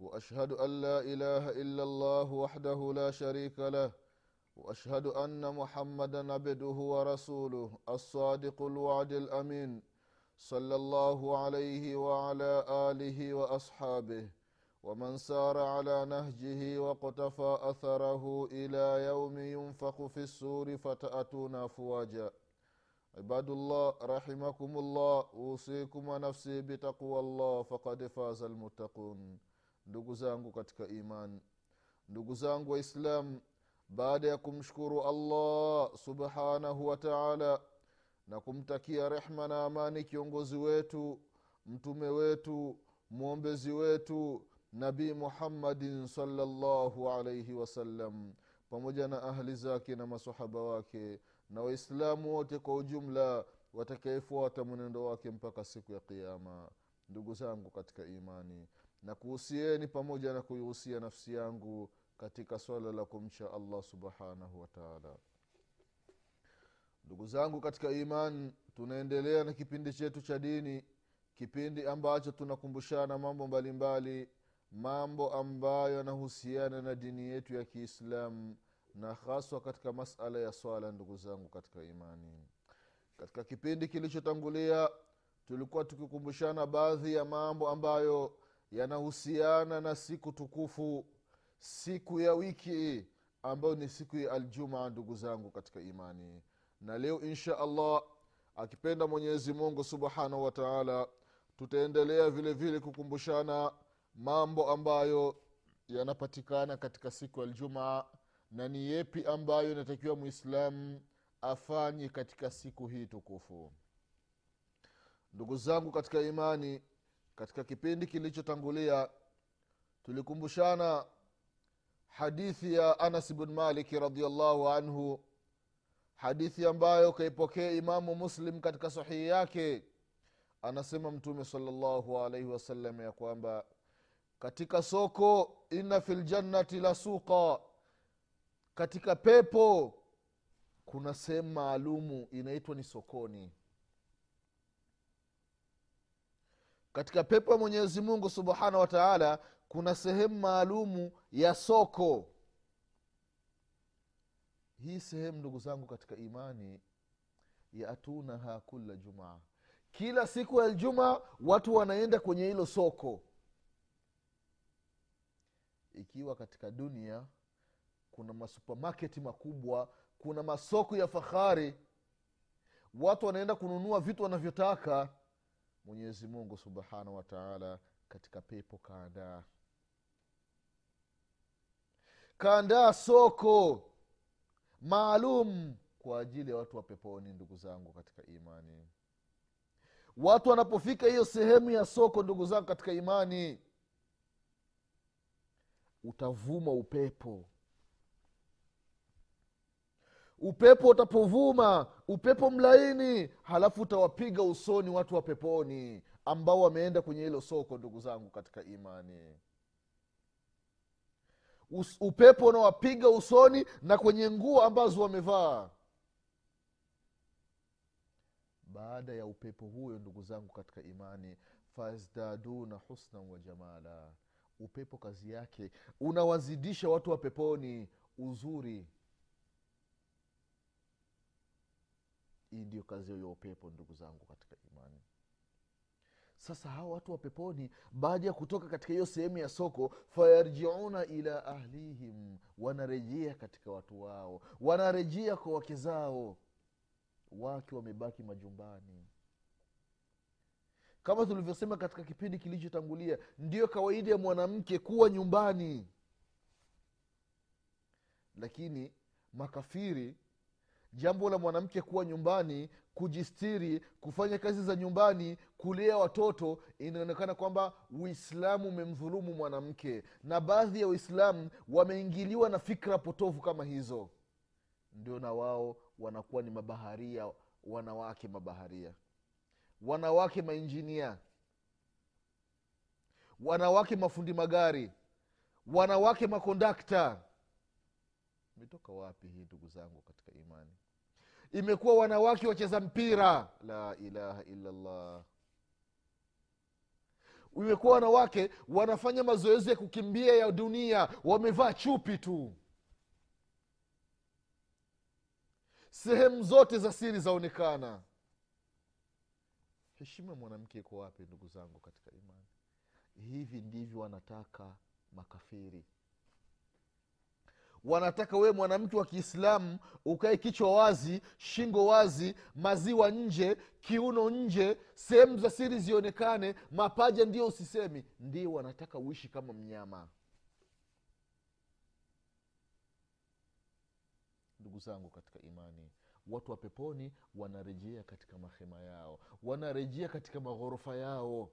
وأشهد أن لا إله إلا الله وحده لا شريك له وأشهد أن محمدا عبده ورسوله الصادق الوعد الأمين صلى الله عليه وعلى آله وأصحابه ومن سار على نهجه وقتفى أثره إلى يوم ينفخ في السور فتأتون أفواجا. عباد الله رحمكم الله أوصيكم ونفسي بتقوى الله فقد فاز المتقون. Ndugu zangu katika imani ndugu zangu waislam baada ya kumshukuru allah subhanahu wa taala na kumtakia rehma na amani kiongozi wetu mtume wetu mwombezi wetu nabii muhammadin salllahu alaihi wasallam pamoja na ahli zake na masahaba wake na waislamu wote kwa ujumla watakayefuata mwenendo wake mpaka siku ya qiama ndugu zangu katika imani na kuhusieni pamoja na kuihusia nafsi yangu katika swala la kumcha allah subhanahu wataala ndugu zangu katika iman tunaendelea na kipindi chetu cha dini kipindi ambacho tunakumbushana mambo mbalimbali mambo ambayo yanahusiana na dini yetu ya kiislamu na haswa katika masala ya swala ndugu zangu katika imani. Katika kipindi kilichotangulia tulikuwa tukikumbushana baadhi ya mambo ambayo yanahusiana na siku tukufu siku ya wiki ambayo ni siku ya aljumaa ndugu zangu katika imani. Na leo insha allah akipenda mwenyezi mungu subhanahu wa taala tutaendelea vile vile kukumbushana mambo ambayo yanapatikana katika siku ya aljumaa na ni yepi ambayo inatakiwa mwislamu afanye katika siku hii tukufu. Ndugu zangu katika imani katika kipindi kilichotangulia tulikumbushana hadithi ya anas bn maliki radiallahu anhu hadithi ambayo kaipokea imamu muslim katika sahihi yake anasema mtume salllahu alaihi wasallam ya kwamba katika soko inna fi ljannati la suqa. Katika pepo kuna sehemu maalumu inaitwa ni sokoni katika pepo ya mwenyezi mungu subhanahu wa kuna sehemu maalumu ya soko. Hii sehemu ndugu zangu katika imani yatunaha kula jumaa kila siku ya ljumaa watu wanaenda kwenye hilo soko. Ikiwa katika dunia kuna masupemaketi makubwa kuna masoko ya fahari watu wanaenda kununua vitu wanavyotaka mwenyezi mungu subhanahu wa taala katika pepo kaandaa. Kaandaa soko maalum kwa ajili ya watu wa peponi ndugu zangu katika imani. Watu wanapofika hiyo sehemu ya soko ndugu zangu katika imani utavuma upepo upepo utapovuma upepo mlaini halafu utawapiga usoni watu wa peponi ambao wameenda kwenye hilo soko ndugu zangu katika imani. Us, upepo unawapiga usoni na kwenye nguo ambazo wamevaa. Baada ya upepo huyo ndugu zangu katika imani fazdaduna husnan wa jamala. Upepo kazi yake unawazidisha watu wa peponi uzuri hii ndio kazi ya upepo ndugu zangu katika imani. Sasa hawa watu wa peponi baada ya kutoka katika hiyo sehemu ya soko fayarjiuna ila ahlihim wanarejea katika watu wao wanarejea kwa wake zao wake wamebaki majumbani. Kama tulivyosema katika kipindi kilichotangulia ndiyo kawaida ya mwanamke kuwa nyumbani. Lakini makafiri jambo la mwanamke kuwa nyumbani kujistiri kufanya kazi za nyumbani kulea watoto inaonekana kwamba uislamu umemdhulumu mwanamke. Na baadhi ya waislamu wameingiliwa na fikra potofu kama hizo. Ndio na wao wanakuwa ni mabaharia wanawake mabaharia. Wanawake mainjinia. Wanawake mafundi magari. Wanawake makondakta. Imetoka wapi hii ndugu zangu katika imani imekuwa wanawake wacheza mpira. La ilaha illallah. Imekuwa wanawake wanafanya mazoezi ya kukimbia ya dunia wamevaa chupi tu. Sehemu zote za siri zaonekana. Heshima mwanamke iko wapi ndugu zangu katika imani? Hivi ndivyo wanataka makafiri wanataka wewe mwanamke wa kiislamu ukae kichwa wazi shingo wazi maziwa nje kiuno nje sehemu za siri zionekane mapaja ndio usisemi. Ndio wanataka uishi kama mnyama. Ndugu zangu katika imani watu wa peponi wanarejea katika mahema yao wanarejea katika maghorofa yao.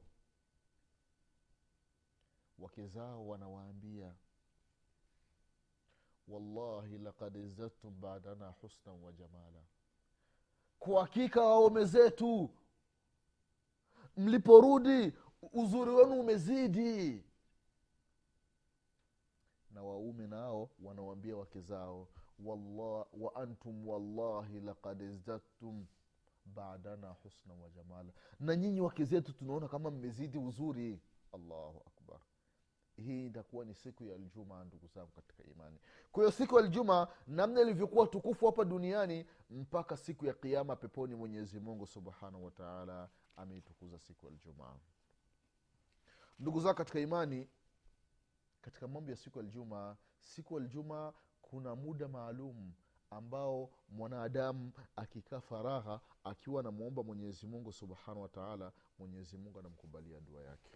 Wake zao wanawaambia wallahi lakad izdadtum badana husnan wa jamala. Kwa hakika waume zetu mliporudi uzuri wenu umezidi. Na waume nao wanawambia wake zao wallah, wa antum wallahi lakad izdadtum badana husna wa jamala. Na nyinyi wake zetu tunaona kama mmezidi uzuri. Allahu akbar hii itakuwa ni siku ya aljumaa ndugu zangu katika imani. Kwa hiyo siku ya aljuma namna ilivyokuwa tukufu hapa duniani mpaka siku ya kiama peponi mwenyezi mungu subhanahu wataala ameitukuza siku ya aljumaa ndugu zangu katika imani katika mambo ya siku ya aljumaa siku ya aljumaa kuna muda maalum ambao mwanadamu akikaa faragha akiwa anamwomba mwenyezi mungu subhanahu wataala mwenyezi mungu anamkubalia dua yake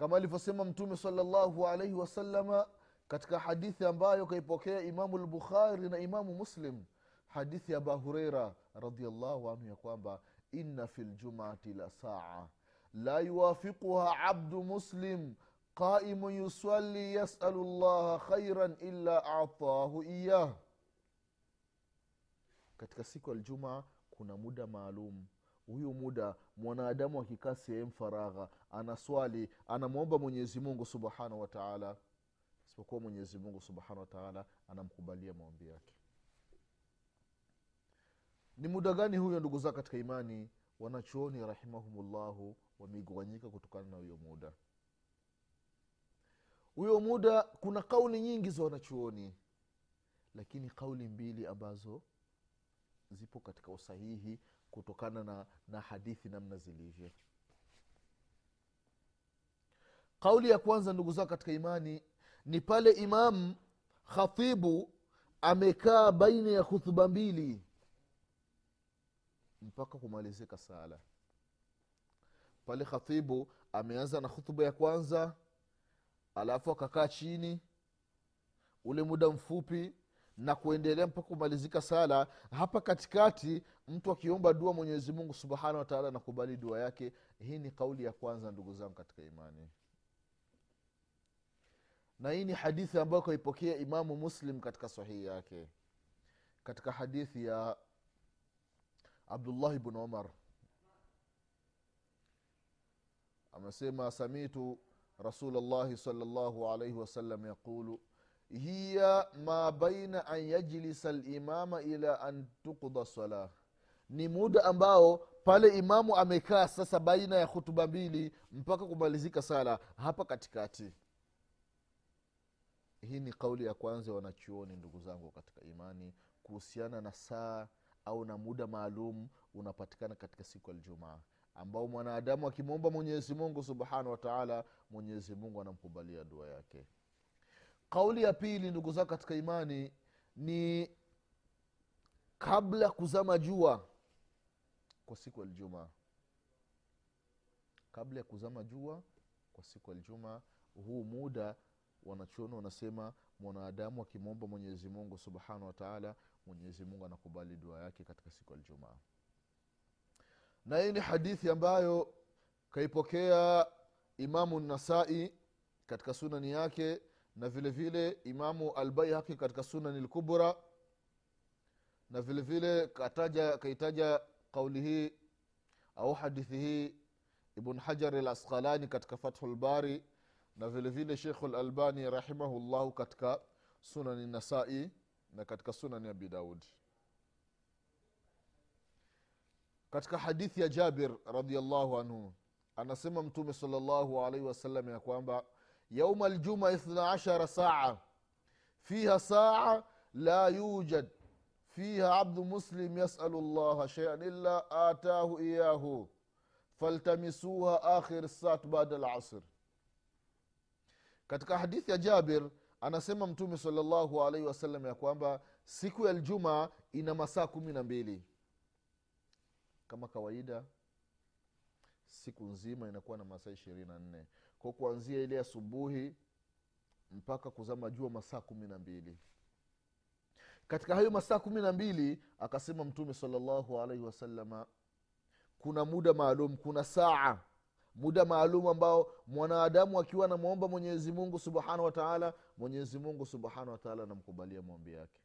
kama alivyosema mtume salllahu alaihi wasalama katika hadithi ambayo kaipokea imamu lbukhari na imamu muslim hadithi ya aba hureira radiallahu anhu ya kwamba inna fi ljumati la saa la yuwafiquha abdu muslim qaimu yusali yasalu llaha khairan illa atahu iyah katika siku ya ljumaa kuna muda maalum huyu muda mwanadamu akikaa sehemu faragha anaswali anamwomba mwenyezi mungu subhanahu wataala isipokuwa mwenyezi mungu wataala anamkubalia maombi yake. Ni muda gani huyo ndugu zao katika imani wanachuoni rahimahumullahu wamegawanyika kutokana na huyo muda? Huyo muda kuna kauli nyingi za wanachuoni lakini kauli mbili ambazo zipo katika usahihi kutokana na, na hadithi namna zilivyo. Kauli ya kwanza ndugu zao katika imani ni pale imam khatibu amekaa baina ya khuthuba mbili mpaka kumalizika sala. Pale khatibu ameanza na khutuba ya kwanza alafu akakaa chini. Ule muda mfupi na kuendelea mpaka kumalizika sala hapa katikati mtu akiomba dua mwenyezi mungu subhanahu wataala anakubali dua yake. Hii ni kauli ya kwanza ndugu zangu katika imani. Na hii ni hadithi ambayo kaipokea imamu muslim katika sahihi yake katika hadithi ya abdullahi bn umar. Amesema samitu rasulllahi salllahu alaihi wasallam yaqulu hiya ma baina an yajlisa limama ila an tukda salah. Ni muda ambao pale imamu amekaa sasa baina ya hutuba mbili mpaka kumalizika sala hapa katikati. Hii ni kauli ya kwanza wanachuoni ndugu zangu katika imani kuhusiana na saa au na muda maalum unapatikana katika siku ya ljumaa ambao mwanadamu akimwomba mwenyezi mungu subhanahu wataala mwenyezi mungu anamkubalia dua yake kauli ya pili ndugu zao katika imani ni kabla kuzama jua kwa siku ya ljumaa kabla ya kuzama jua kwa siku ya ljumaa huu muda wanachuoni wanasema mwanadamu akimwomba mwenyezi mungu subhanahu wataala mwenyezi mungu anakubali dua yake katika siku ya ljumaa na hii ni hadithi ambayo kaipokea imamu nasai katika sunani yake na vile vile imamu albaihaqi katika sunani lkubra na vile vile kataja kaitaja kauli hii au hadithi hii ibn hajar al katika fathu lbari na vile vile shekhu lalbani rahimahullahu katika sunani nasai na katika sunani abi daudi katika hadithi ya jabir radiallahu anhu anasema mtume salllahu alaihi wasallam ya kwamba yauma الجمعة ithna ashara saa fiha saa la yujad fiha abdu muslim yasalu الله sheian illa atahu iyahu faltamisuha آخر saat bada العصر. katika hadithi ya jabir anasema mtume salllahu alaihi wasallam ya kwamba siku ya ljuma ina masaa kumi na mbili kama kawaida siku nzima inakuwa na masaa ishirini na nne kwa kuanzia ile asubuhi mpaka kuzama jua masaa kumi na mbili. Katika hayo masaa kumi na mbili akasema mtume salllahu alaihi wasalama kuna muda maalum kuna saa muda maalum ambao mwanadamu akiwa anamwomba mwenyezi mungu subhanahu wataala mwenyezi mungu subhanahu wataala anamkubalia maombi yake.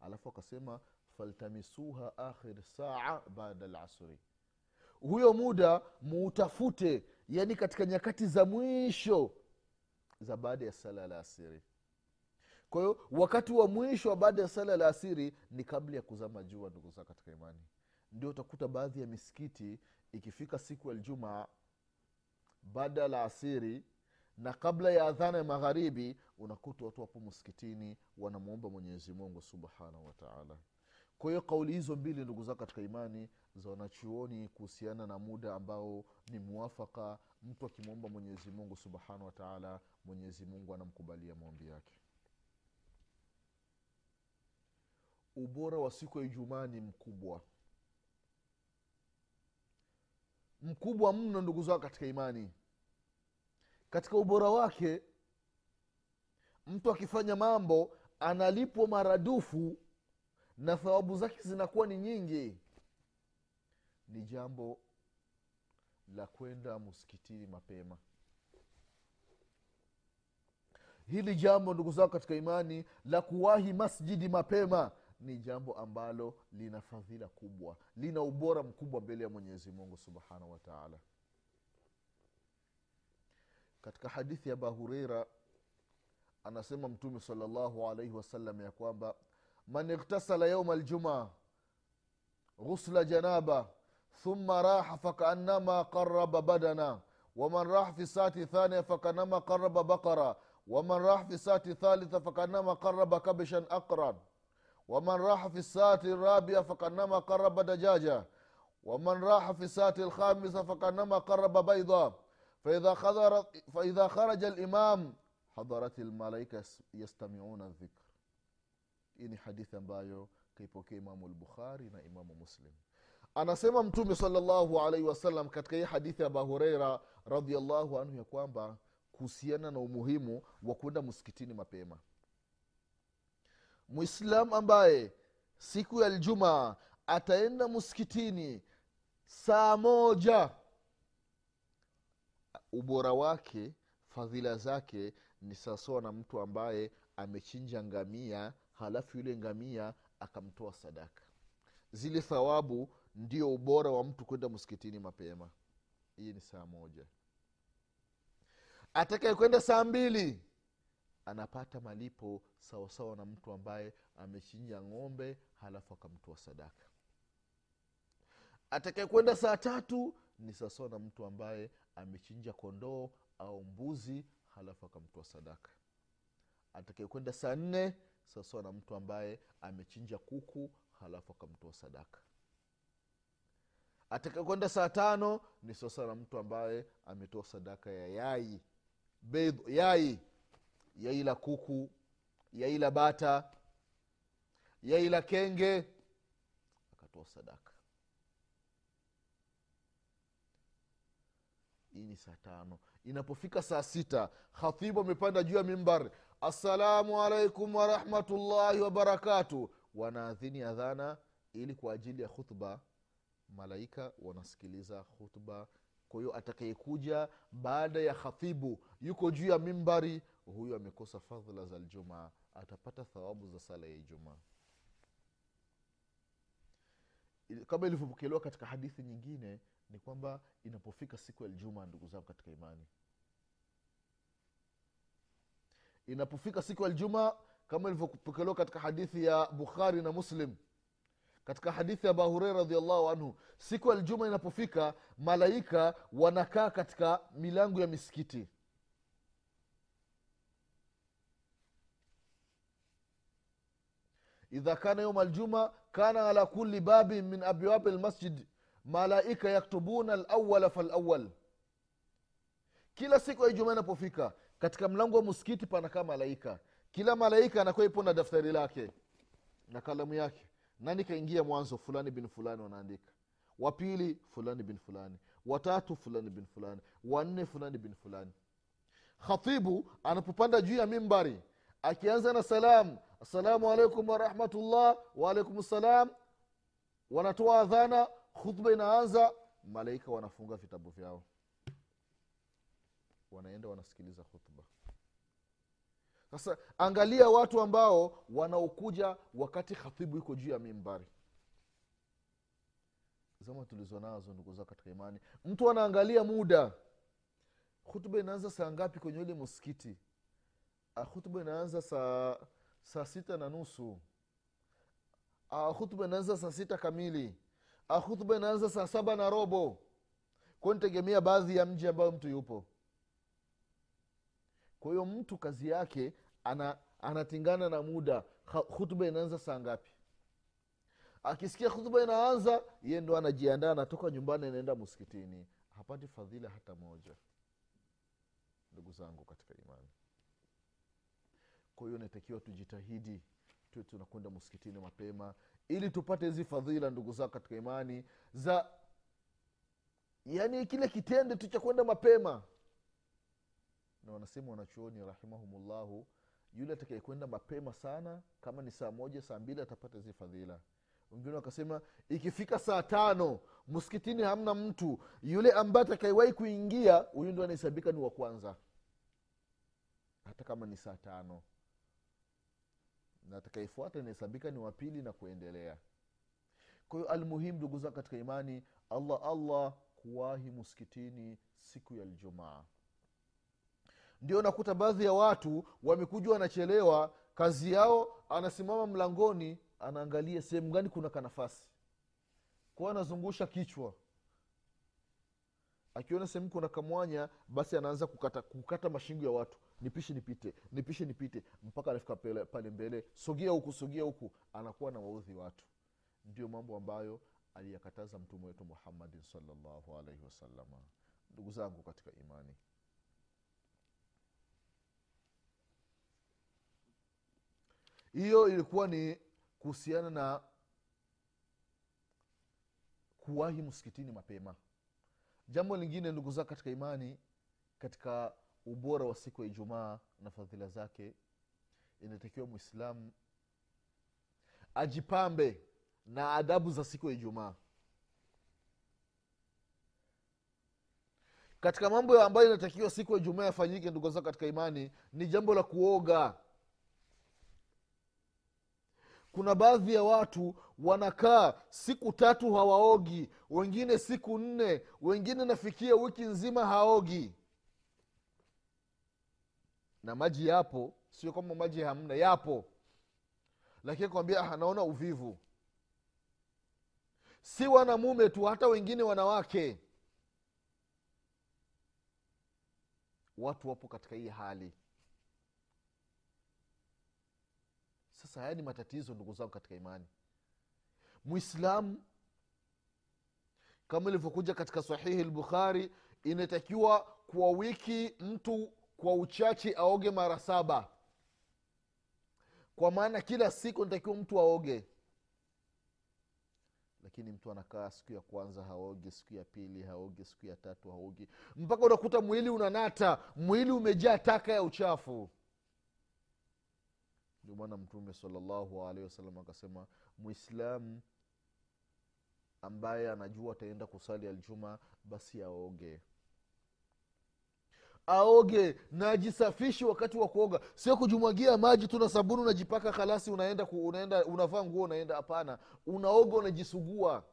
Alafu akasema faltamisuha akhir saa baada lasri huyo muda muutafute yani katika nyakati za mwisho za baada ya sala la asiri kwa hiyo wakati wa mwisho wa baada ya sala la asiri ni kabla ya kuzama jua ndugu zao katika imani. Ndio utakuta baadhi ya misikiti ikifika siku ya ljumaa baada la asiri na kabla ya adhana ya magharibi unakuta watu wapo msikitini wanamwomba mwenyezi mungu subhanahu wataala kwa hiyo kauli hizo mbili ndugu zao katika imani za wanachuoni kuhusiana na muda ambao ni muwafaka mtu akimwomba mwenyezi mungu subhanahu wataala mwenyezi mungu anamkubalia maombi yake. Ubora wa siku ya ijumaa ni mkubwa. Mkubwa mno ndugu zao katika imani. Katika ubora wake mtu akifanya mambo analipwa maradufu na thawabu zake zinakuwa ni nyingi ni jambo la kwenda msikitini mapema. Hili jambo ndugu zao katika imani la kuwahi masjidi mapema. Ni jambo ambalo lina fadhila kubwa lina ubora mkubwa mbele ya mwenyezi mungu subhanahu wataala katika hadithi ya abahureira anasema mtume salllahu alaihi wasallam ya kwamba man iktasala yauma ljumaa ghusla janaba ثم راح فكأنما قرب بدنا. ومن راح في الساعة الثانية فكأنما قرب بقرة. ومن راح في الساعة الثالثة فكأنما قرب كبشا أقرب. ومن راح في الساعة الرابعة فكأنما قرب دجاجة. ومن راح في الساعة الخامسة فكأنما قرب بيضة. فإذا خرج فإذا خرج الإمام حضرت الملائكة يستمعون الذكر. إني حديث بايو كيف kaipokea إمام البخاري نا إمام مسلم. Anasema mtume salllahu alaihi wasallam katika hii hadithi ya abahureira radiallahu anhu ya kwamba kuhusiana na umuhimu wa kwenda msikitini mapema. Mwislam ambaye siku ya ljumaa ataenda msikitini saa moja ubora wake fadhila zake ni sawasawa na mtu ambaye amechinja ngamia halafu yule ngamia akamtoa sadaka. Zile thawabu ndio ubora wa mtu kwenda msikitini mapema. Hii ni saa moja. Atakaye kwenda saa mbili anapata malipo sawasawa na mtu ambaye amechinja ng'ombe halafu akamtoa sadaka. Atakaye kwenda saa tatu ni sawasawa na mtu ambaye amechinja kondoo au mbuzi halafu akamtoa sadaka. Atakaye kwenda saa nne sawasawa na mtu ambaye amechinja kuku halafu akamtoa sadaka atakakwenda saa tano ni sasa na mtu ambaye ametoa sadaka ya yai. Beidh yai. Yai la kuku yai la bata yai la kenge. Akatoa sadaka. Hii ni saa tano. Inapofika saa sita khatibu amepanda juu ya mimbar. Assalamu alaikum warahmatullahi wabarakatu wanaadhini adhana ili kwa ajili ya khutba malaika wanasikiliza khutba kwa hiyo atakayekuja baada ya khatibu yuko juu ya mimbari huyu amekosa fadhila za ljumaa atapata thawabu za sala ya ijumaa. Kama ilivyopokelewa katika hadithi nyingine ni kwamba inapofika siku ya ljuma ndugu zangu katika imani. Inapofika siku ya ljuma kama ilivyopokelewa katika hadithi ya bukhari na muslim katika hadithi ya abu radiallahu anhu siku ya ljuma inapofika malaika wanakaa katika milango ya misikiti. Idha kana yauma ljuma kana ala kuli babin min abwabi lmasjid malaika yaktubuna lawala falawal kila siku ya ijumaa inapofika katika mlango wa msikiti panakaa malaika. Kila malaika anakuwa ipo na daftari lake na kalamu yake nani kaingia mwanzo? Fulani bin fulani wanaandika. Wa pili fulani bin fulani. Watatu fulani bin fulani. Wanne fulani bin fulani. Khatibu anapopanda juu ya mimbari akianza na salam. Assalamu alaikum warahmatullah waalaikum salam. Wanatoa adhana khutba inaanza. Malaika wanafunga vitabu vyao. Wanaenda wanasikiliza khutba sasa angalia watu ambao wanaokuja wakati khatibu iko juu ya mimbari. Zama tulizo ndugu zao katika imani. Mtu anaangalia muda. Hutuba inaanza saa ngapi kwenye ule msikiti? Hutuba inaanza saa saa sita na nusu. Hutuba inaanza saa sita kamili. Hutuba inaanza saa saba na robo. Kwa nitegemea baadhi ya mji ambayo mtu yupo. Kwa hiyo mtu kazi yake ana anatingana na muda hutuba inaanza saa ngapi? Akisikia hutuba inaanza ye ndo anajiandaa anatoka nyumbani anaenda msikitini. Hapati fadhila hata moja ndugu zangu katika imani. Kwa hiyo natakiwa tujitahidi tuwe tunakwenda msikitini mapema ili tupate hizi fadhila ndugu zao katika imani za yaani kile kitendo tu cha kwenda mapema. Na wanasema wanachuoni rahimahumullahu yule atakayekwenda mapema sana kama ni saa moja saa mbili atapata hizi fadhila. Wengine wakasema ikifika saa tano msikitini hamna mtu. Yule ambaye atakaewahi kuingia huyu ndo anahesabika ni wa kwanza. Hata kama ni saa tano. Na atakayefuata inahesabika ni wapili na kuendelea. Kwa hiyo almuhimu ndugu zao katika imani allah allah kuwahi msikitini siku ya ljumaa ndio nakuta baadhi ya watu wamekuja wanachelewa kazi yao anasimama mlangoni anaangalia sehemu gani kuna kanafasi. Kwao anazungusha kichwa. Akiona sehemu kuna kamwanya basi anaanza kukata, kukata mashingo ya watu. Nipishe nipite nipishe nipite mpaka anafika pale mbele. Sogea huku sogea huku. Anakuwa na waudhi watu. Ndio mambo ambayo aliyakataza mtume wetu muhammadin salllahu alaihi wasalama ndugu zangu katika imani hiyo ilikuwa ni kuhusiana na kuwahi msikitini mapema. Jambo lingine ndugu zao katika imani katika ubora wa siku ya ijumaa na fadhila zake inatakiwa mwislamu ajipambe na adabu za siku ya ijumaa. Katika mambo ambayo inatakiwa siku ya ijumaa yafanyike ndugu zao katika imani ni jambo la kuoga kuna baadhi ya watu wanakaa siku tatu hawaogi wengine siku nne wengine nafikia wiki nzima haogi. Na maji yapo sio kwamba maji hamna yapo. Lakini kwambia anaona uvivu. Si wanamume tu hata wengine wanawake. Watu wapo katika hii hali sasa haya ni matatizo ndugu zangu katika imani. Mwislamu kama ilivyokuja katika sahihi lbukhari inatakiwa kwa wiki mtu kwa uchache aoge mara saba. Kwa maana kila siku natakiwa mtu aoge. Lakini mtu anakaa siku ya kwanza haogi siku ya pili haogi siku ya tatu haogi. Mpaka unakuta mwili unanata mwili umejaa taka ya uchafu ndio mtume salallahu alehi wasallam akasema mwislamu ambaye anajua ataenda kusali aljuma basi aoge. Aoge na ajisafishi wakati wa kuoga. Sio kujumwagia maji tu na sabuni unajipaka kalasi unaenda unaenda unavaa nguo unaenda. Hapana. Unaoga unajisugua.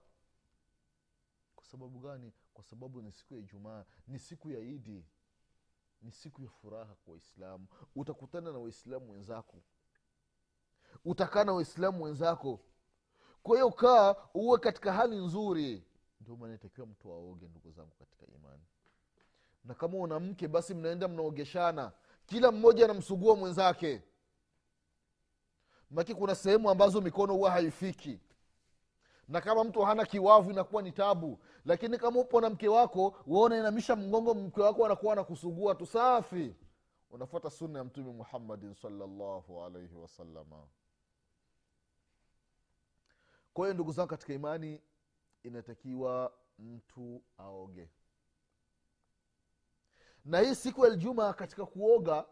Kwa sababu gani? Kwa sababu ni siku ya ijumaa ni siku ya idi ni siku ya furaha kwa waislamu. Utakutana na waislamu wenzako utakaa na waislamu wenzako. Kwa hiyo kaa uwe katika hali nzuri. Ndio maana mtu aoge ndugu zangu katika imani. Na kama una mke basi mnaenda mnaogeshana. Kila mmoja anamsugua mwenzake. Maki kuna sehemu ambazo mikono huwa haifiki. Na kama mtu hana kiwavu inakuwa ni tabu. Lakini kama upo na mke wako waona mgongo mke wako anakuwa anakusugua tu. Safi. Unafuata sunna ya mtume muhammadin salllahu alaihi wasalama kwa hiyo ndugu zangu katika imani inatakiwa mtu aoge. Na hii siku ya ljuma katika kuoga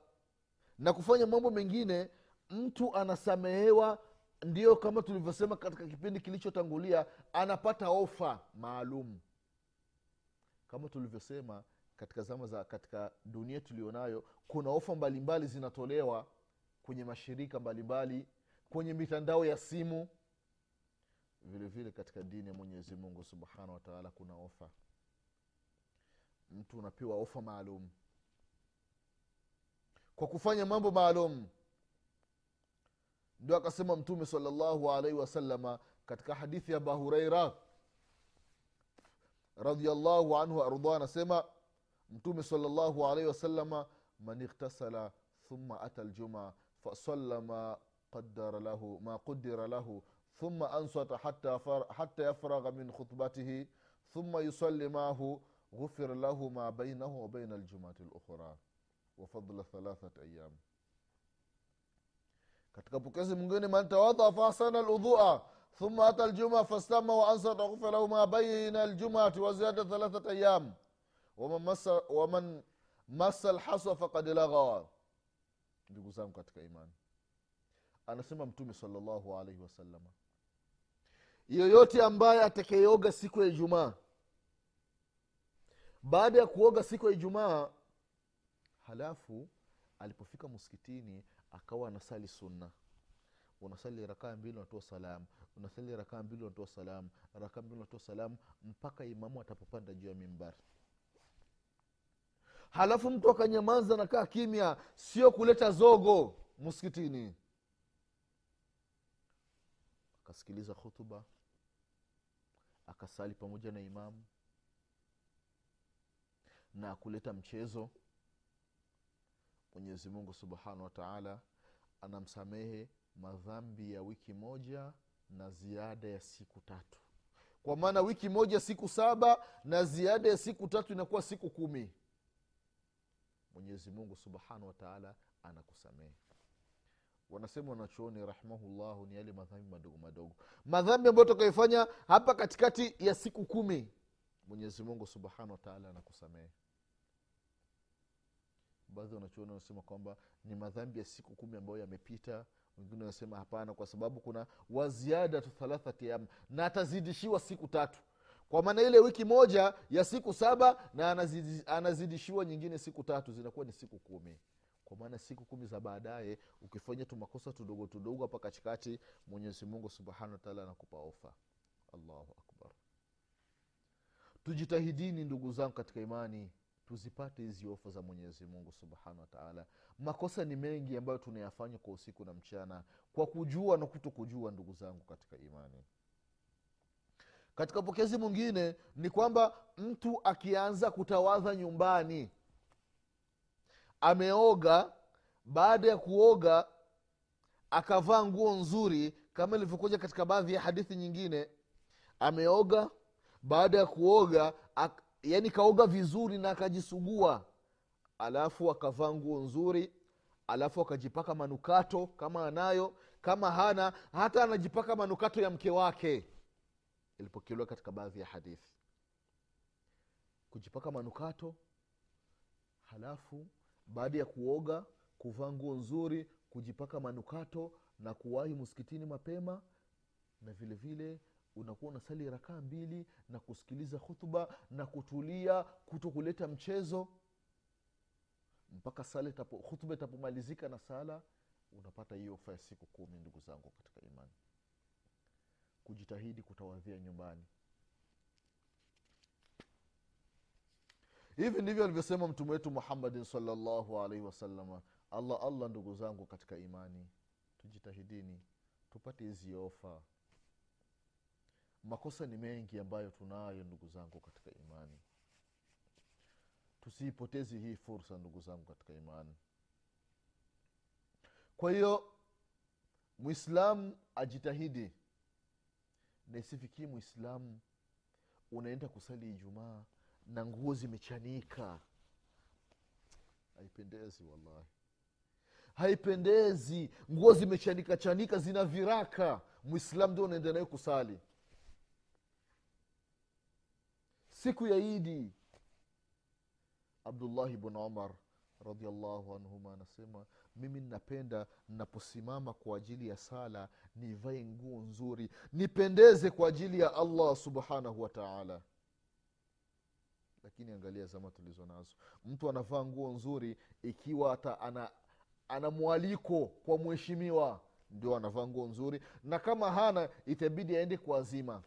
na kufanya mambo mengine mtu anasamehewa ndio kama tulivyosema katika kipindi kilichotangulia anapata ofa maalum. Kama tulivyosema katika zama za katika dunia tulionayo kuna ofa mbalimbali zinatolewa kwenye mashirika mbalimbali kwenye mitandao ya simu vile vile katika dini ya mwenyezi mungu subhanahu wataala kuna ofa. Mtu unapewa ofa maalum. Kwa kufanya mambo maalum. Ndio akasema mtume salllahu alaihi wasalama katika hadithi ya aba hureira radiallahu anhu ardah anasema mtume salllahu alaihi wasalama man ightasala thumma ata ljuma fasalla ma qadara ma qudira lahu ثم أنصت حتى حتى يفرغ من خطبته ثم يصلي معه غفر له ما بينه وبين الجمعة الأخرى. وفضل ثلاثة أيام. كتكب كتك بكزي مغني من توضأ فأحسن الوضوء ثم أتى الجمعة فاستمى وأنصت غفر له ما بين الجمعة وزيادة ثلاثة أيام. ومن مس ومن مس الحصى فقد لغى. يقول كتكب إيمان. أنا سمعت صلى الله عليه وسلم. Yoyote ambaye atakayeoga siku ya ijumaa baada ya kuoga siku ya ijumaa halafu alipofika msikitini akawa anasali sunna. Unasali rakaa mbili unatoa salamu. Unasali rakaa mbili unatoa salamu. Rakaa mbili unatoa salamu mpaka imamu atapopanda juu ya mimbari halafu mtu akanyamaza nakaa kimya sio kuleta zogo msikitini. Akasikiliza khutuba akasali pamoja na imamu na kuleta mchezo. Mwenyezi mungu subhanahu wa taala anamsamehe madhambi ya wiki moja na ziada ya siku tatu. Kwa maana wiki moja siku saba na ziada ya siku tatu inakuwa siku kumi. Mwenyezi mungu subhanahu wa taala anakusamehe wanasema wanachooni rahimahullahu ni yale madhambi madogo madogo. Madhambi ambayo utakaifanya hapa katikati ya siku kumi mwenyezi mungu subhanahu wataala anakusamehe. Baadhi wanachuoni wanasema kwamba ni madhambi ya siku kumi ambayo yamepita. Wengine wanasema hapana kwa sababu kuna waziadatu thalathati yam na atazidishiwa siku tatu. Kwa maana ile wiki moja ya siku saba na anazidi, anazidishiwa nyingine siku tatu zinakuwa ni siku kumi kwa maana siku kumi za baadaye ukifanya tu makosa tudogo tudogo hapa katikati mwenyezi mungu subhanahu wataala anakupa ofa. Allahu akbar. Tujitahidini ndugu zangu katika imani tuzipate hizi ofa za mwenyezi mungu subhanahu wataala makosa ni mengi ambayo tunayafanya kwa usiku na mchana kwa kujua na kuto kujua ndugu zangu katika imani. Katika pokezi mwingine ni kwamba mtu akianza kutawadha nyumbani ameoga baada ya kuoga akavaa nguo nzuri kama ilivyokuja katika baadhi ya hadithi nyingine. Ameoga baada ya kuoga ak, yani kaoga vizuri na akajisugua. Alafu akavaa nguo nzuri alafu akajipaka manukato kama anayo kama hana hata anajipaka manukato ya mke wake. Ilipokelewa katika baadhi ya hadithi. Kujipaka manukato halafu baada ya kuoga kuvaa nguo nzuri kujipaka manukato na kuwahi msikitini mapema na vile vile unakuwa unasali rakaa mbili na kusikiliza hutuba na kutulia kuto kuleta mchezo. Mpaka sala hutuba itapomalizika na sala unapata hiyo ofa ya siku kumi ndugu zangu katika imani. Kujitahidi kutawadhia nyumbani hivi ndivyo alivyosema mtume wetu muhammadin salllahu alaihi wasalama allah allah ndugu zangu katika imani tujitahidini tupate hizi ofa. Makosa ni mengi ambayo tunayo ndugu zangu katika imani. Tusiipotezi hii fursa ndugu zangu katika imani. Kwa hiyo mwislamu ajitahidi. Na isifikii mwislamu unaenda kusali ijumaa na nguo zimechanika. Haipendezi wallahi. Haipendezi. Nguo zimechanika chanika zina viraka. Mwislamu ndio unaenda nayo kusali. Siku ya idi abdullahi bnu umar radiallahu anhuma anasema mimi ninapenda ninaposimama kwa ajili ya sala nivae nguo nzuri nipendeze kwa ajili ya allah subhanahu wa taala lakini angalia zama tulizo nazo. Mtu anavaa nguo nzuri ikiwa hata ana ana mwaliko kwa mheshimiwa ndio anavaa nguo nzuri. Na kama hana itabidi aende kuazima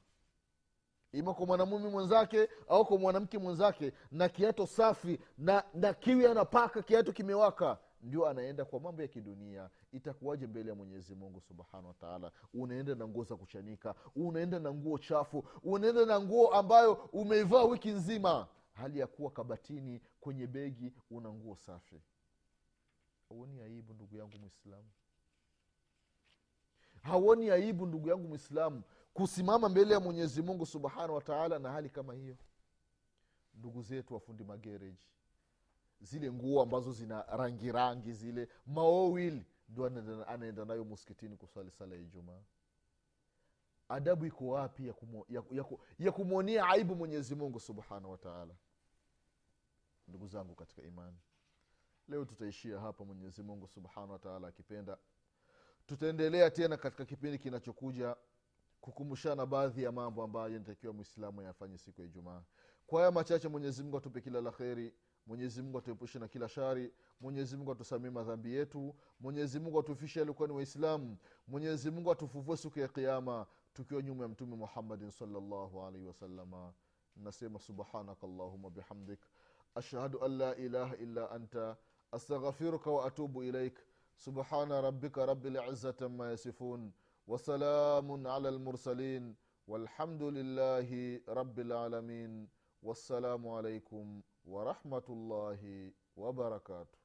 ima kwa mwanamume mwenzake au kwa mwanamke mwenzake na kiato safi na na kiwi anapaka kiato kimewaka ndio anaenda kwa mambo ya kidunia. Itakuwaje mbele ya mwenyezi mungu subhanahu wataala unaenda na nguo za kuchanika unaenda na nguo chafu unaenda na nguo ambayo umeivaa wiki nzima hali ya kuwa kabatini kwenye begi una nguo safi. Hauoni aibu ndugu yangu mwislamu hauoni aibu ndugu yangu mwislamu kusimama mbele ya mwenyezi mungu subhanahu wataala na hali kama hiyo? Ndugu zetu wafundi magereji zile nguo ambazo zina rangi rangi zile maowili ndo anaenda- nayo muskitini kuswali sala ya ijumaa adabu iko wapi ya, kumo, ya, ya, ya kumwonea aibu mwenyezi mungu subhanahu wataala ndugu zangu katika imani leo tutaishia hapa. Mwenyezi mungu subhanahu wataala akipenda tutaendelea tena katika kipindi kinachokuja kukumbushana baadhi ya mambo ambayo inatakiwa mwislamu ayafanye siku ya ijumaa. Kwa haya machache mwenyezi mungu atupe kila la kheri mwenyezimungu atuepushe na kila shari mwenyezimungu atusamie madhambi yetu mwenyezimungu atufishe alikuwa ni waislamu mwenyezimungu atufuvue siku ya kiama tukiwa nyuma ya mtume muhammadin salllahu alaihi wasalama nasema subhanaka llahuma bihamdik ashhadu an la ilaha illa anta astaghfiruka wa atubu ilaik subhana rabbika rabi lizati ma yasifun wasalamun ala lmursalin والحمد لله رب العالمين والسلام عليكم ورحمه الله وبركاته